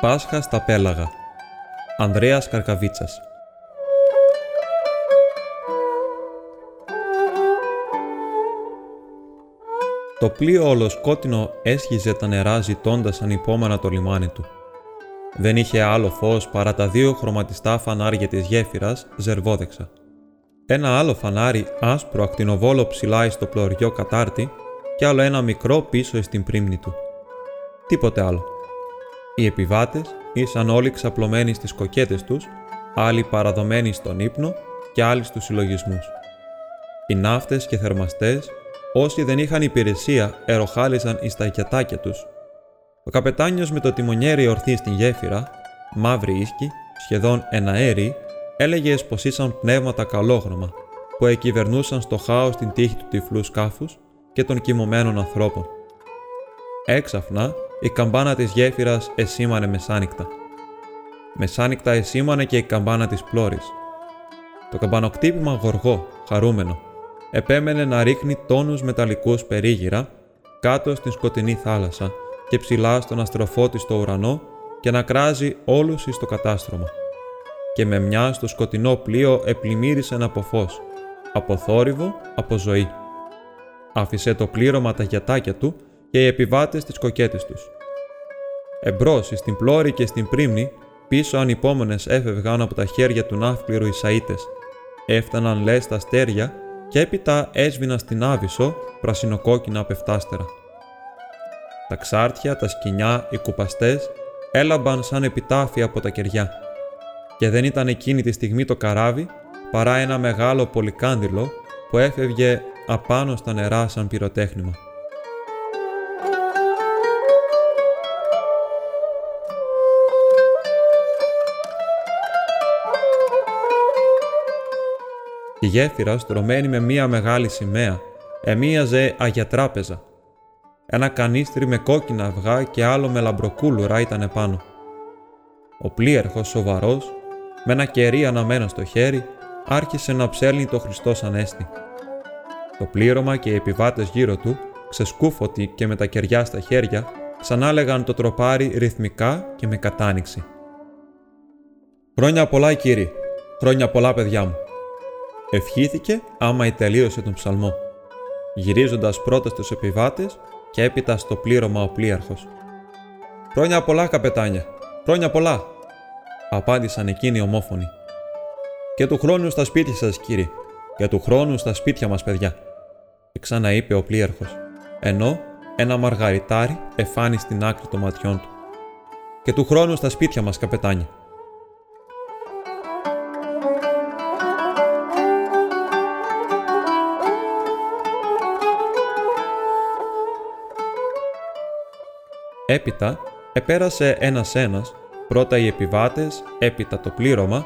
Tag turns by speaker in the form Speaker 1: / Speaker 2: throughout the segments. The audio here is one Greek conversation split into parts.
Speaker 1: Πάσχα στα Πέλαγα Ανδρέας Καρκαβίτσας Το πλοίο ολοσκότεινο έσχιζε τα νερά ζητώντας ανυπόμονα το λιμάνι του. Δεν είχε άλλο φως παρά τα δύο χρωματιστά φανάρια της γέφυρας ζερβόδεξα. Ένα άλλο φανάρι άσπρο ακτινοβόλο ψηλά στο πλωριό κατάρτι και άλλο ένα μικρό πίσω στην πρίμνη του. Τίποτε άλλο. Οι επιβάτες ήσαν όλοι ξαπλωμένοι στις κοκέτες τους, άλλοι παραδομένοι στον ύπνο και άλλοι στους συλλογισμούς. Οι ναύτες και θερμαστές, όσοι δεν είχαν υπηρεσία, εροχάλιζαν εις τα γιατάκια τους. Ο καπετάνιος με το τιμονιέρι ορθή στην γέφυρα, μαύρη ίσκη, σχεδόν εναέρη, έλεγε πως ήσαν πνεύματα καλόγρωμα, που εκυβερνούσαν στο χάος την τύχη του τυφλού σκάφους και των κοιμωμένων ανθρώπων. Έξαφνα, η καμπάνα της γέφυρας εσήμανε μεσάνυχτα. Μεσάνυχτα εσήμανε και η καμπάνα της πλώρης. Το καμπανοκτύπημα γοργό, χαρούμενο, επέμενε να ρίχνει τόνους μεταλλικούς περίγυρα κάτω στην σκοτεινή θάλασσα και ψηλά στον αστροφότη στο ουρανό και να κράζει όλους εις το κατάστρωμα. Και με μια στο σκοτεινό πλοίο επλημμύρισαν από φως, από θόρυβο, από ζωή. Άφησε το πλήρωμα τα γιατάκια του και οι επιβάτες τις κοκέτες τους. Εμπρός στην πλώρη και στην πρίμνη, πίσω ανυπόμονες έφευγαν από τα χέρια του ναύπληρου οι σαΐτες. Έφταναν λες τα αστέρια και έπειτα έσβηναν στην άβυσο πρασινοκόκκινα απεφτάστερα. Τα ξάρτια, τα σκοινιά, οι κουπαστές έλαμπαν σαν επιτάφια από τα κεριά. Και δεν ήταν εκείνη τη στιγμή το καράβι, παρά ένα μεγάλο πολυκάνδυλο που έφευγε απάνω στα νερά σαν πυροτέχνημα. Η γέφυρα, στρωμένη με μία μεγάλη σημαία, εμίαζε αγιατράπεζα. Ένα κανίστρι με κόκκινα αυγά και άλλο με λαμπροκούλουρα ήταν επάνω. Ο πλοίαρχος σοβαρός, με ένα κερί αναμένο στο χέρι, άρχισε να ψέλνει το Χριστός Ανέστη. Το πλήρωμα και οι επιβάτες γύρω του, ξεσκούφωτοι και με τα κεριά στα χέρια, ξανάλεγαν το τροπάρι ρυθμικά και με κατάνοιξη. «Χρόνια πολλά, κύριε! Χρόνια πολλά, παιδιά μου!» Ευχήθηκε άμα τελείωσε τον ψαλμό, γυρίζοντας πρώτα στους επιβάτες και έπειτα στο πλήρωμα ο πλοίαρχος. «Χρόνια πολλά, καπετάνια! Χρόνια πολλά!» απάντησαν εκείνοι ομόφωνοι. «Και του χρόνου στα σπίτια σας, κύριε, και του χρόνου στα σπίτια μας, παιδιά», ξαναείπε ο πλοίαρχος, ενώ ένα μαργαριτάρι εφάνει στην άκρη των ματιών του. «Και του χρόνου στα σπίτια μας, καπετάνια», Έπειτα επέρασε ένας-ένας, πρώτα οι επιβάτες, έπειτα το πλήρωμα,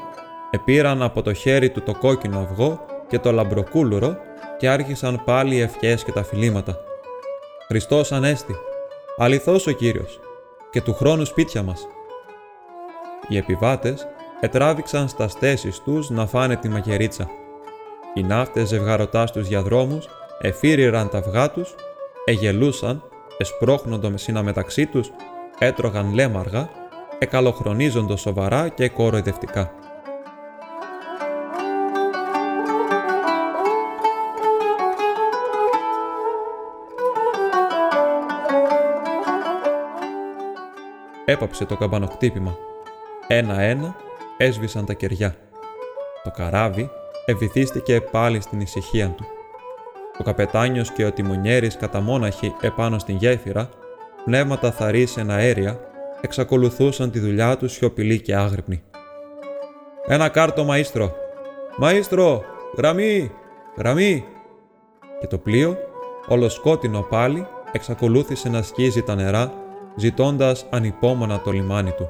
Speaker 1: επήραν από το χέρι του το κόκκινο αυγό και το λαμπροκούλουρο και άρχισαν πάλι οι ευχές και τα φιλήματα. «Χριστός Ανέστη, αληθώς ο Κύριος, και του χρόνου σπίτια μας». Οι επιβάτες ετράβηξαν στα στέσεις τους να φάνε τη μακερίτσα. Οι ναύτες ζευγαρωτάς στους διαδρόμους εφήριραν τα αυγά τους, εγελούσαν εσπρώχνοντο με σύνα μεταξύ τους, έτρωγαν λέμαργα, εκαλοχρονίζοντο σοβαρά και κοροϊδευτικά. Έπαψε το καμπανοκτύπημα. Ένα-ένα έσβησαν τα κεριά. Το καράβι ευηθίστηκε πάλι στην ησυχία του. Ο καπετάνιος και ο τιμονιέρης καταμόναχοι επάνω στην γέφυρα, πνεύματα θαρή εν αέρια, εξακολουθούσαν τη δουλειά τους σιωπηλοί και άγρυπνοι. «Ένα κάρτο, μαΐστρο! Μαΐστρο! Γραμμή! Γραμμή!» Και το πλοίο, ολοσκότεινο πάλι, εξακολούθησε να σκίζει τα νερά, ζητώντας ανυπόμονα το λιμάνι του.